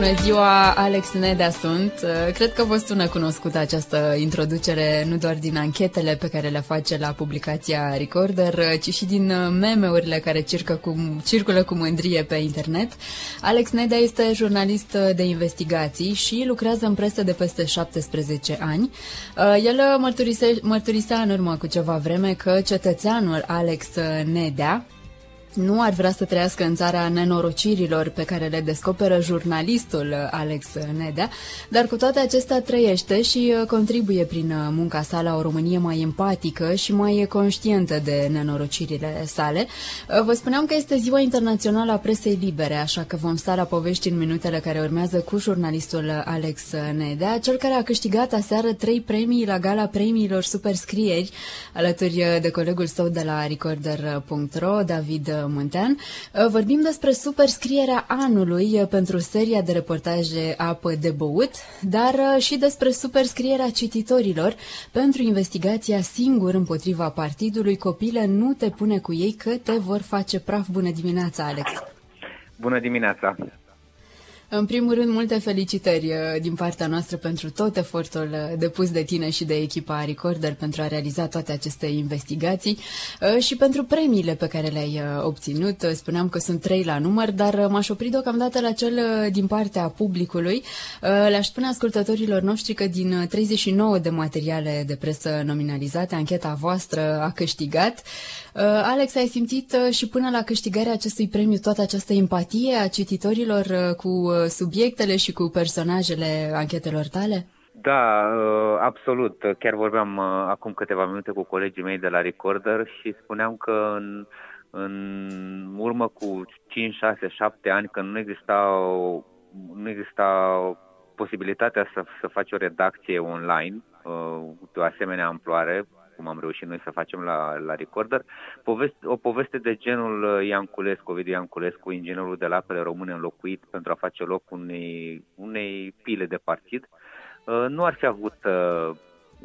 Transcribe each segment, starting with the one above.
Bună ziua, Alex Nedea sunt. Cred că vă sună cunoscută această introducere nu doar din anchetele pe care le face la publicația Recorder, ci și din meme-urile care circă cu, circulă cu mândrie pe internet. Alex Nedea este jurnalist de investigații și lucrează în presă de peste 17 ani. El mărturise, mărturisea în urmă cu ceva vreme că cetățeanul Alex Nedea, nu ar vrea să trăiască în țara nenorocirilor pe care le descoperă jurnalistul Alex Nedea, dar cu toate acestea trăiește și uh, contribuie prin uh, munca sa la o Românie mai empatică și mai conștientă de nenorocirile sale. Uh, vă spuneam că este Ziua Internațională a Presei Libere, așa că vom sta la povești în minutele care urmează cu jurnalistul Alex Nedea, cel care a câștigat aseară trei premii la gala premiilor Superscrieri, alături de colegul său de la recorder.ro, David Muntean. Uh, vorbim despre superscrierea anului uh, pentru seria de reportaje Apă de băut, dar uh, și despre superscrierea cititorilor pentru investigația singur împotriva partidului Copile nu te pune cu ei că te vor face praf. Bună dimineața, Alex! Bună dimineața! În primul rând, multe felicitări uh, din partea noastră pentru tot efortul uh, depus de tine și de echipa Recorder pentru a realiza toate aceste investigații uh, și pentru premiile pe care le-ai obținut. Spuneam că sunt trei la număr, dar m-aș opri deocamdată la cel din partea publicului. Le-aș spune ascultătorilor noștri că din 39 de materiale de presă nominalizate, ancheta voastră a câștigat. Alex, ai simțit și până la câștigarea acestui premiu toată această empatie a cititorilor cu subiectele și cu personajele anchetelor tale? Da, uh, absolut. Chiar vorbeam uh, acum câteva minute cu colegii mei de la Recorder și spuneam că în, în urmă cu 5, 6, 7 ani, când nu exista, nu exista posibilitatea să, să faci o redacție online uh, de o asemenea amploare, cum am reușit noi să facem la, la Recorder. Poveste, o poveste de genul uh, Ianculescu, Ovidiu Ianculescu, inginerul de la apele române înlocuit pentru a face loc unei, unei pile de partid, uh, nu ar fi avut uh,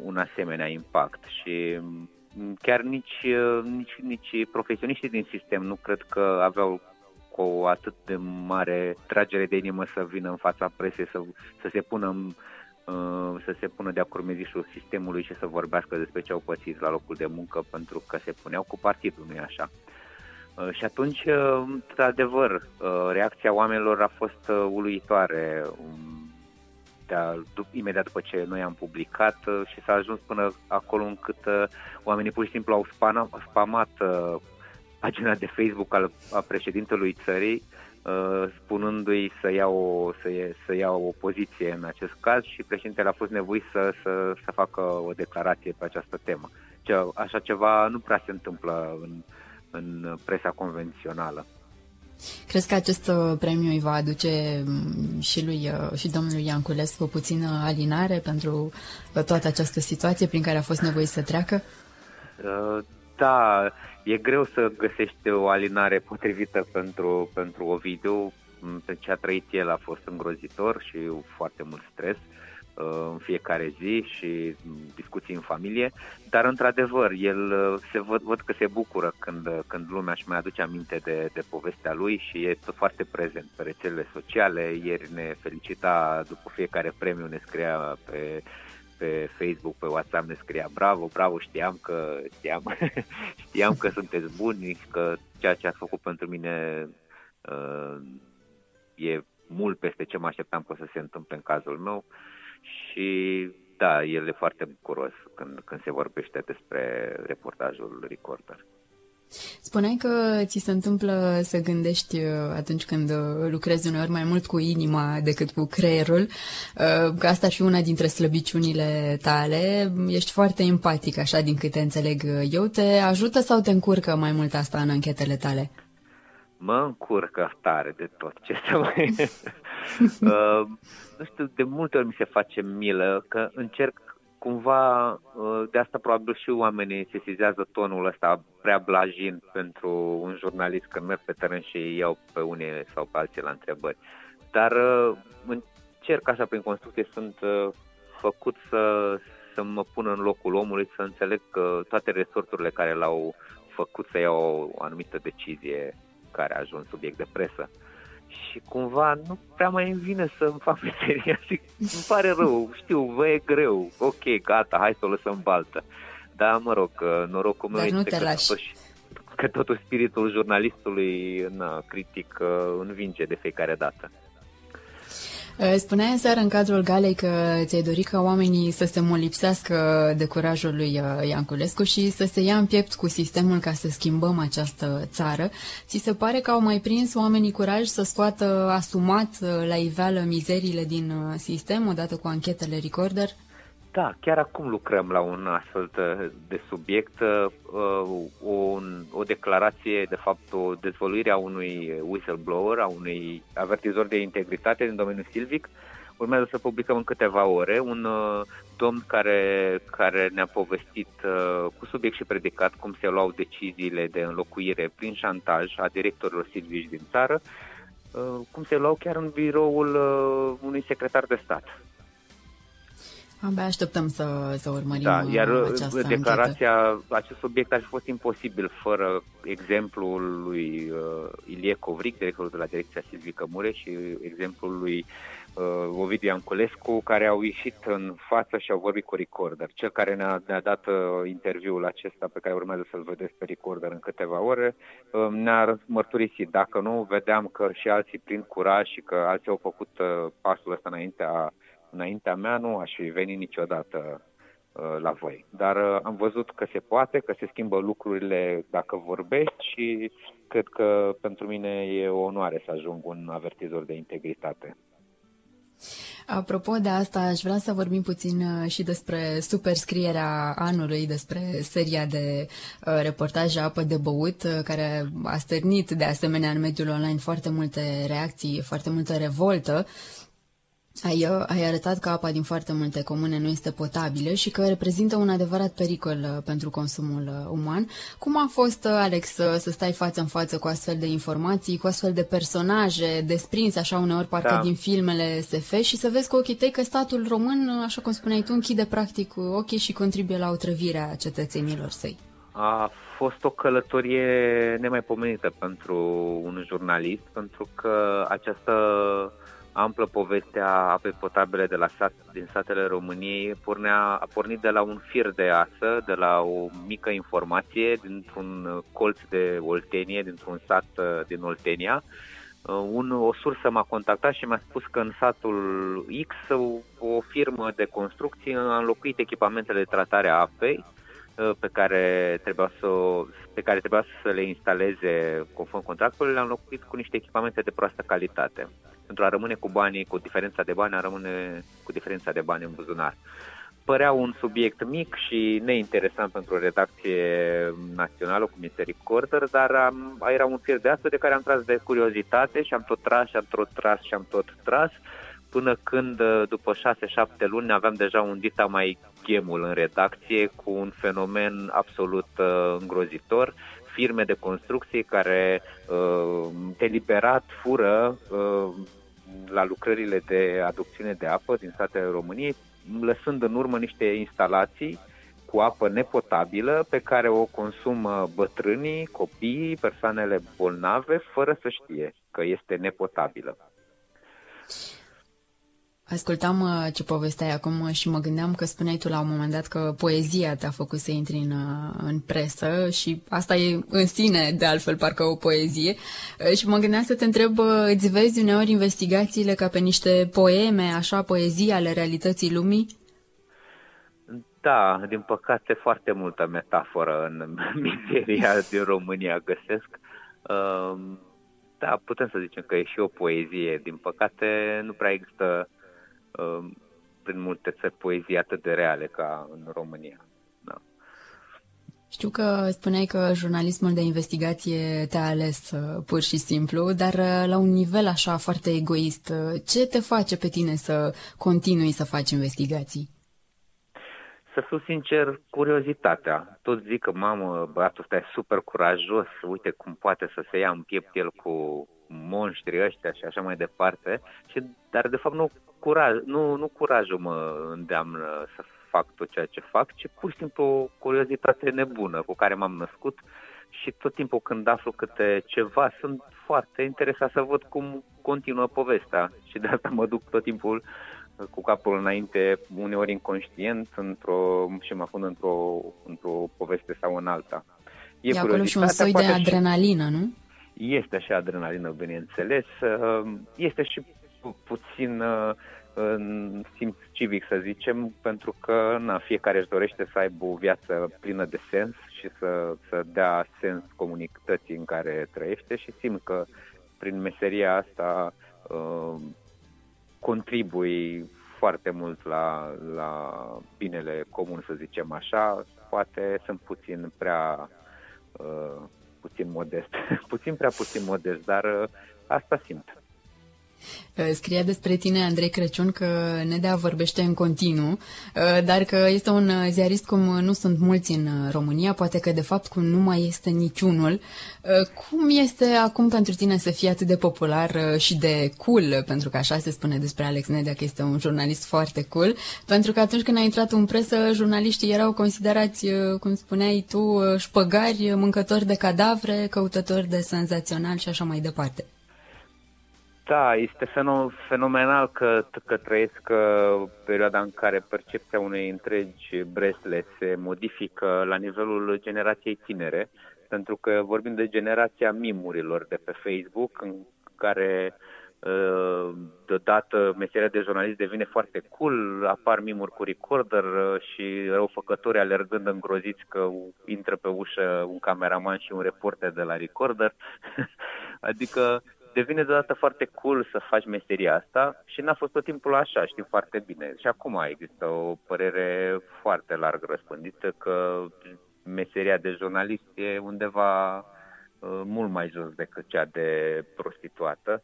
un asemenea impact și mm, chiar nici, nici, nici profesioniștii din sistem nu cred că aveau cu o atât de mare tragere de inimă să vină în fața presei, să, să se pună în, Uh, să se pună de acord medișul sistemului și să vorbească despre ce au pățit la locul de muncă pentru că se puneau cu partidul, nu așa? Uh, și atunci, uh, într-adevăr, reacția oamenilor a fost uluitoare um, de imediat după ce noi am publicat și s-a ajuns până acolo încât oamenii pur și simplu au spamat pagina de Facebook al, a președintelui țării Uh, spunându-i să ia, o, să, să ia o poziție în acest caz și președintele a fost nevoit să, să, să facă o declarație pe această temă. Ce, așa ceva nu prea se întâmplă în, în presa convențională. Crezi că acest uh, premiu îi va aduce mm, și lui uh, și domnului Ianculescu puțină alinare pentru toată această situație prin care a fost nevoit să treacă? Da, e greu să găsești o alinare potrivită pentru, pentru Ovidiu. Pe ce a trăit el a fost îngrozitor și foarte mult stres uh, în fiecare zi și discuții în familie, dar într-adevăr, el uh, se văd, văd că se bucură când, când lumea își mai aduce aminte de, de povestea lui și e foarte prezent pe rețelele sociale. Ieri ne felicita după fiecare premiu, ne scria pe pe Facebook, pe WhatsApp ne scria bravo, bravo, știam că știam, știam că sunteți buni și că ceea ce ați făcut pentru mine uh, e mult peste ce mă așteptam că o să se întâmple în cazul meu și da, el e foarte bucuros când, când se vorbește despre reportajul Recorder. Spuneai că ți se întâmplă să gândești uh, atunci când uh, lucrezi uneori mai mult cu inima decât cu creierul, uh, că asta ar fi una dintre slăbiciunile tale. Ești foarte empatic, așa din câte înțeleg eu. Te ajută sau te încurcă mai mult asta în anchetele tale? Mă încurcă tare de tot. Ce să mai... uh, nu știu, de multe ori mi se face milă că încerc cumva uh, de asta probabil și oamenii se sizează tonul ăsta prea blajin pentru un jurnalist când merg pe teren și iau pe unii sau pe alții la întrebări. Dar uh, încerc așa prin construcție, sunt uh, făcut să, să mă pun în locul omului, să înțeleg că toate resorturile care l-au făcut să iau o anumită decizie care a ajuns subiect de presă. Și cumva nu prea mai îmi vine să-mi fac meseria și îmi pare rău, știu, vă e greu, ok, gata, hai să o lăsăm baltă. Dar mă rog, norocul meu este că totuși, că totuși spiritul jurnalistului na, critic învinge de fiecare dată. Uh, spuneai seară în cadrul galei că ți-ai dorit ca oamenii să se molipsească de curajul lui uh, Ianculescu și să se ia în piept cu sistemul ca să schimbăm această țară. Ți se pare că au mai prins oamenii curaj să scoată asumat uh, la iveală mizeriile din sistem odată cu anchetele Recorder? Da, chiar acum lucrăm la un astfel de, de subiect, uh, o, o declarație, de fapt, o dezvăluire a unui whistleblower, a unui avertizor de integritate din domeniul silvic. Urmează să publicăm în câteva ore un uh, domn care, care ne-a povestit uh, cu subiect și predicat cum se luau deciziile de înlocuire prin șantaj a directorilor silvici din țară, uh, cum se luau chiar în biroul uh, unui secretar de stat Abia așteptăm să, să urmărim da, iar uh, această declarația, anchetă. acest subiect ar fi fost imposibil fără exemplul lui uh, Ilie Covric, directorul de la Direcția Silvică Mure și exemplul lui uh, Ovidiu Anculescu, care au ieșit în față și au vorbit cu Recorder. Cel care ne-a, ne-a dat uh, interviul acesta pe care urmează să-l vedeți pe Recorder în câteva ore, uh, ne-a mărturisit. Dacă nu, vedeam că și alții prind curaj și că alții au făcut uh, pasul ăsta înaintea înaintea mea nu aș fi venit niciodată uh, la voi. Dar uh, am văzut că se poate, că se schimbă lucrurile dacă vorbești și cred că pentru mine e o onoare să ajung un avertizor de integritate. Apropo de asta, aș vrea să vorbim puțin uh, și despre superscrierea anului, despre seria de reportaje apă de băut, care a stârnit de asemenea în mediul online foarte multe reacții, foarte multă revoltă. Ai, uh, ai arătat că apa din foarte multe comune nu este potabilă și că reprezintă un adevărat pericol uh, pentru consumul uh, uman. Cum a fost, Alex, să stai față în față cu astfel de informații, cu astfel de personaje desprinse așa uneori parcă da. din filmele SF și să vezi cu ochii tăi că statul român, așa cum spuneai tu, închide practic ochii și contribuie la otrăvirea cetățenilor săi? A fost o călătorie nemaipomenită pentru un jurnalist, pentru că această amplă povestea apei potabile de la sat, din satele României pornea, a pornit de la un fir de asă, de la o mică informație dintr-un colț de Oltenie, dintr-un sat uh, din Oltenia. Uh, un, o sursă m-a contactat și mi-a spus că în satul X o, o firmă de construcție a înlocuit echipamentele de tratare a apei uh, pe care trebuia să, pe care trebuia să le instaleze conform contractului, le-am înlocuit cu niște echipamente de proastă calitate pentru a rămâne cu banii, cu diferența de bani, a rămâne cu diferența de bani în buzunar. Părea un subiect mic și neinteresant pentru o redacție națională, cum este Recorder, dar am, era un fir de asta de care am tras de curiozitate și am tot tras și am tot tras și am tot tras, până când, după 6-7 luni, aveam deja un dita mai chemul în redacție cu un fenomen absolut uh, îngrozitor firme de construcții care uh, deliberat fură uh, la lucrările de aducțiune de apă din statele României, lăsând în urmă niște instalații cu apă nepotabilă pe care o consumă bătrânii, copiii, persoanele bolnave, fără să știe că este nepotabilă. Ascultam uh, ce povesteai acum uh, și mă gândeam că spuneai tu la un moment dat că poezia te-a făcut să intri în, uh, în presă și asta e în sine, de altfel, parcă o poezie. Și mă gândeam să te întreb, îți vezi uneori investigațiile ca pe niște poeme, așa, poezii ale realității lumii? Da, din păcate foarte multă metaforă în mizeria din România găsesc. Da, putem să zicem că e și o poezie. Din păcate nu prea există Um, prin multe țări poezii atât de reale ca în România. Da. Știu că spuneai că jurnalismul de investigație te-a ales uh, pur și simplu, dar uh, la un nivel așa foarte egoist, uh, ce te face pe tine să continui să faci investigații? să fiu sincer, curiozitatea. Tot zic că, mamă, băiatul ăsta e super curajos, uite cum poate să se ia în piept el cu monștrii ăștia și așa mai departe. Și, dar, de fapt, nu, curaj, nu, nu curajul mă îndeamnă să fac tot ceea ce fac, ci pur și simplu o curiozitate nebună cu care m-am născut și tot timpul când aflu câte ceva, sunt foarte interesat să văd cum continuă povestea și de asta mă duc tot timpul cu capul înainte, uneori inconștient, într-o, și mă pun într-o, într-o poveste sau în alta. E, e acolo și un soi de adrenalină, și, nu? Este și adrenalină, bineînțeles. Uh, este și puțin uh, în simț civic, să zicem, pentru că na, fiecare își dorește să aibă o viață plină de sens și să, să dea sens comunității în care trăiește și simt că prin meseria asta uh, contribui foarte mult la, la binele comun, să zicem așa. Poate sunt puțin prea uh, puțin modest, puțin prea puțin modest, dar uh, asta simt. Scria despre tine Andrei Crăciun că Nedea vorbește în continuu, uh, dar că este un ziarist cum nu sunt mulți în România, poate că de fapt cum nu mai este niciunul. Uh, cum este acum pentru tine să fii atât de popular uh, și de cool, pentru că așa se spune despre Alex Nedea că este un jurnalist foarte cool, pentru că atunci când a intrat în presă, jurnaliștii erau considerați, cum spuneai tu, șpăgari, mâncători de cadavre, căutători de senzațional și așa mai departe. Da, este fenomenal că, că trăiesc uh, perioada în care percepția unei întregi Bresle se modifică la nivelul generației tinere, pentru că vorbim de generația mimurilor de pe Facebook, în care uh, deodată meseria de jurnalist devine foarte cool, apar mimuri cu recorder uh, și răufăcători alergând îngroziți că intră pe ușă un cameraman și un reporter de la recorder. adică devine deodată foarte cool să faci meseria asta și n-a fost tot timpul așa, știm foarte bine. Și acum există o părere foarte larg răspândită că meseria de jurnalist e undeva uh, mult mai jos decât cea de prostituată.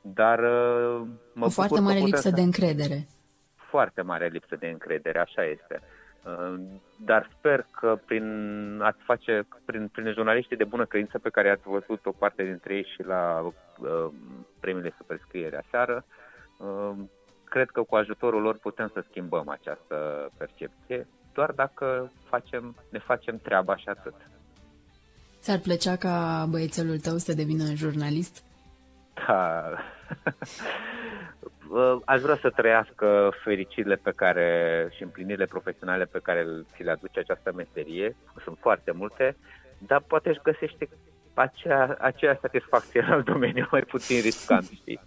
Dar uh, mă O foarte mare lipsă să... de încredere. Foarte mare lipsă de încredere, așa este. Uh, dar sper că prin ați face, prin, prin jurnaliștii de bună credință pe care ați văzut o parte dintre ei și la uh, premiile superscriere aseară, uh, cred că cu ajutorul lor putem să schimbăm această percepție, doar dacă facem, ne facem treaba și atât. Ți-ar plăcea ca băiețelul tău să devină jurnalist? Da. aș vrea să trăiască fericirile pe care și împlinirile profesionale pe care ți le aduce această meserie. Sunt foarte multe, dar poate își găsește acea, aceea satisfacție în alt domeniu mai puțin riscant, știi?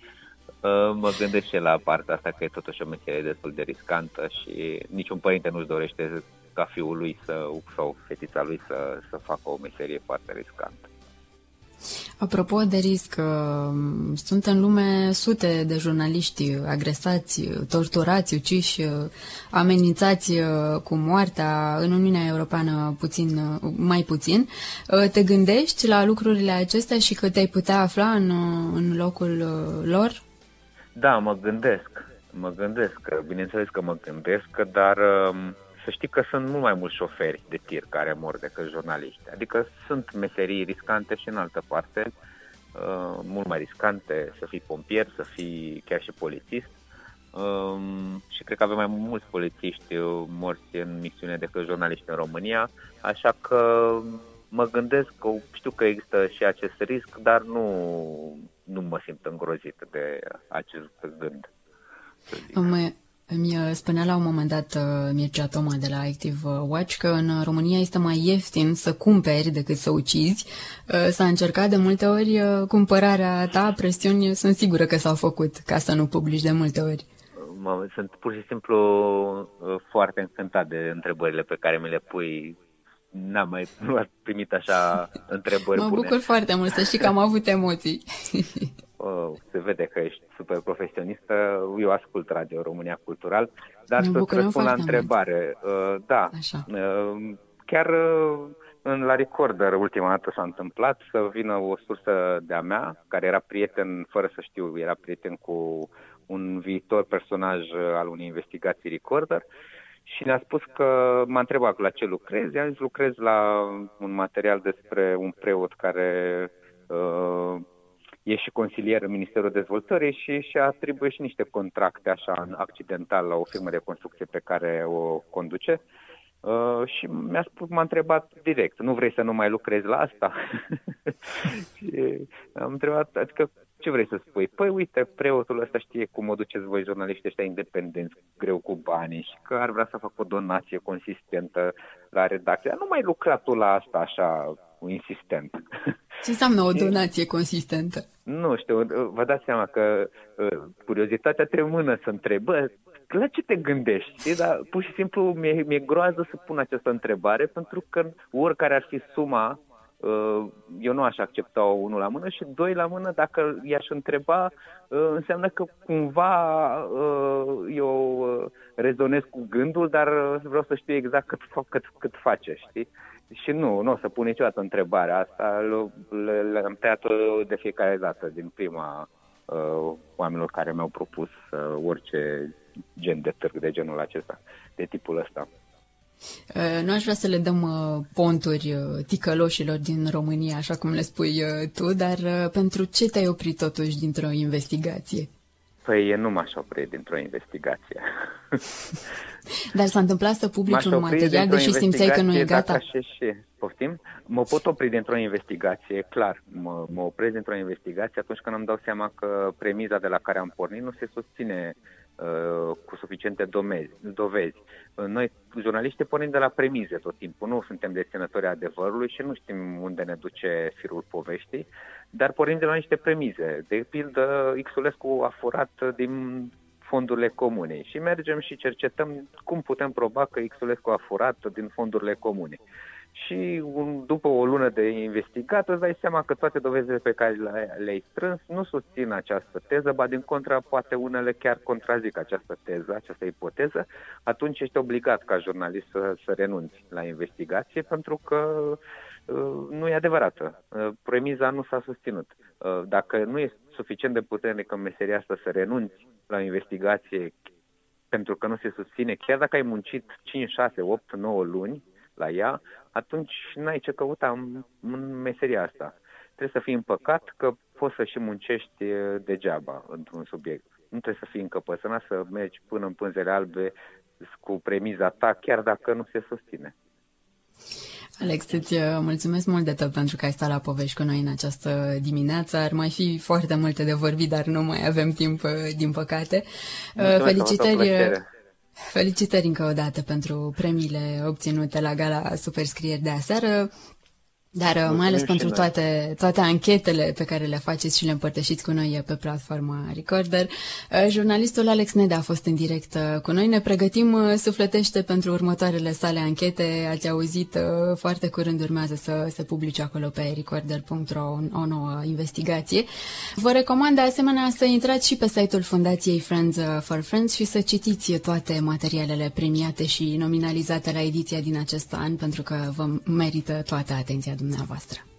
Uh, mă gândesc și la partea asta că e totuși o meserie destul de riscantă și niciun părinte nu-și dorește ca fiul lui să, sau fetița lui să, să facă o meserie foarte riscantă. Apropo de risc, uh, sunt în lume sute de jurnaliști agresați, torturați, uciși, uh, amenințați uh, cu moartea, în Uniunea Europeană puțin, mai puțin. Te gândești la lucrurile acestea și că te-ai putea afla în, în locul lor? Da, mă gândesc. Mă gândesc. Bineînțeles că mă gândesc, dar să știi că sunt mult mai mulți șoferi de tir care mor decât jurnaliști. Adică sunt meserii riscante și în altă parte, uh, mult mai riscante să fii pompier, să fii chiar și polițist. Um, și cred că avem mai mulți polițiști morți în misiune decât jurnaliști în România, așa că mă gândesc că știu că există și acest risc, dar nu, nu mă simt îngrozit de acest gând. Mă, îmi uh, spunea la un moment dat uh, Mircea Toma de la Active Watch că în România este mai ieftin să cumperi decât să ucizi. Uh, s-a încercat de multe ori cumpărarea ta, presiuni sunt sigură că s-au făcut ca să nu publici de multe ori. Mă, sunt pur și simplu foarte încântat de întrebările pe care mi le pui N-am mai nu primit așa întrebări Mă bune. bucur foarte mult să știi că am avut emoții. Oh, se vede că ești super profesionistă. Eu ascult Radio România Cultural, dar să-ți răspund la întrebare. Uh, da, Așa. Uh, chiar uh, în la Recorder ultima dată s-a întâmplat să vină o sursă de-a mea, care era prieten, fără să știu, era prieten cu un viitor personaj al unei investigații Recorder și ne-a spus că m-a întrebat la ce lucrez. I-am zis lucrez la un material despre un preot care uh, e și consilier în Ministerul Dezvoltării și și atribuie și niște contracte așa accidental la o firmă de construcție pe care o conduce. Uh, și mi-a spus, m-a întrebat direct, nu vrei să nu mai lucrezi la asta? și am întrebat, adică ce vrei să spui? Păi uite, preotul ăsta știe cum o duceți voi jurnaliști ăștia independenți, greu cu banii și că ar vrea să facă o donație consistentă la redacție. Nu mai lucra tu la asta așa insistent. Ce înseamnă o donație consistentă? Nu știu, vă dați seama că uh, curiozitatea te mână să întrebă la ce te gândești? Știi? Dar pur și simplu mi-e, mi-e groază să pun această întrebare pentru că oricare ar fi suma Uh, eu nu aș accepta o unul la mână și doi la mână, dacă i-aș întreba, uh, înseamnă că cumva uh, eu rezonez cu gândul, dar vreau să știu exact cât, cât, cât face, știi? Și nu, nu o să pun niciodată întrebarea asta, le-am tăiat de fiecare dată din prima oamenilor care mi-au propus orice gen de târg de genul acesta, de tipul ăsta. Uh, nu aș vrea să le dăm uh, ponturi uh, ticăloșilor din România, așa cum le spui tu, dar pentru ce te-ai oprit totuși dintr-o investigație? Păi nu m-aș opri dintr-o investigație. Dar s-a întâmplat să publici un material, deși simțeai că nu e gata? Și, și, poftim? Mă pot opri dintr-o investigație, clar. Mă, mă opresc dintr-o investigație atunci când îmi dau seama că premiza de la care am pornit nu se susține Uh, cu suficiente domezi, dovezi. Uh, noi, jurnaliștii, pornim de la premize tot timpul, nu suntem deținători adevărului și nu știm unde ne duce firul poveștii, dar pornim de la niște premize. De pildă, Xulescu a furat din fondurile comune și mergem și cercetăm cum putem proba că Xulescu a furat din fondurile comune și un, după o lună de investigat îți dai seama că toate dovezile pe care le-ai strâns nu susțin această teză, ba din contra poate unele chiar contrazic această teză, această ipoteză, atunci ești obligat ca jurnalist să, să renunți la investigație pentru că uh, nu e adevărată. Uh, premiza nu s-a susținut. Uh, dacă nu e suficient de puternic în meseria asta să renunți la investigație pentru că nu se susține, chiar dacă ai muncit 5, 6, 8, 9 luni, la ea, atunci n-ai ce căuta în, în meseria asta. Trebuie să fii împăcat că poți să și muncești degeaba într-un subiect. Nu trebuie să fii încăpățânat să mergi până în pânzele albe cu premiza ta, chiar dacă nu se susține. Alex, îți uh, mulțumesc mult de tot pentru că ai stat la povești cu noi în această dimineață. Ar mai fi foarte multe de vorbit, dar nu mai avem timp, uh, din păcate. Mulțumesc, Felicitări! Felicitări încă o dată pentru premiile obținute la gala Superscrieri de aseară. Dar Mulțumim mai ales pentru toate, toate anchetele pe care le faceți și le împărtășiți cu noi pe platforma Recorder. Uh, jurnalistul Alex Neda a fost în direct uh, cu noi. Ne pregătim uh, sufletește pentru următoarele sale anchete. Ați auzit, foarte curând urmează să se publice acolo pe recorder.ro o nouă investigație. Vă recomand de asemenea să intrați și pe site-ul Fundației Friends for Friends și să citiți toate materialele premiate și nominalizate la ediția din acest an, pentru că vă merită toată atenția Драгомна Авастра.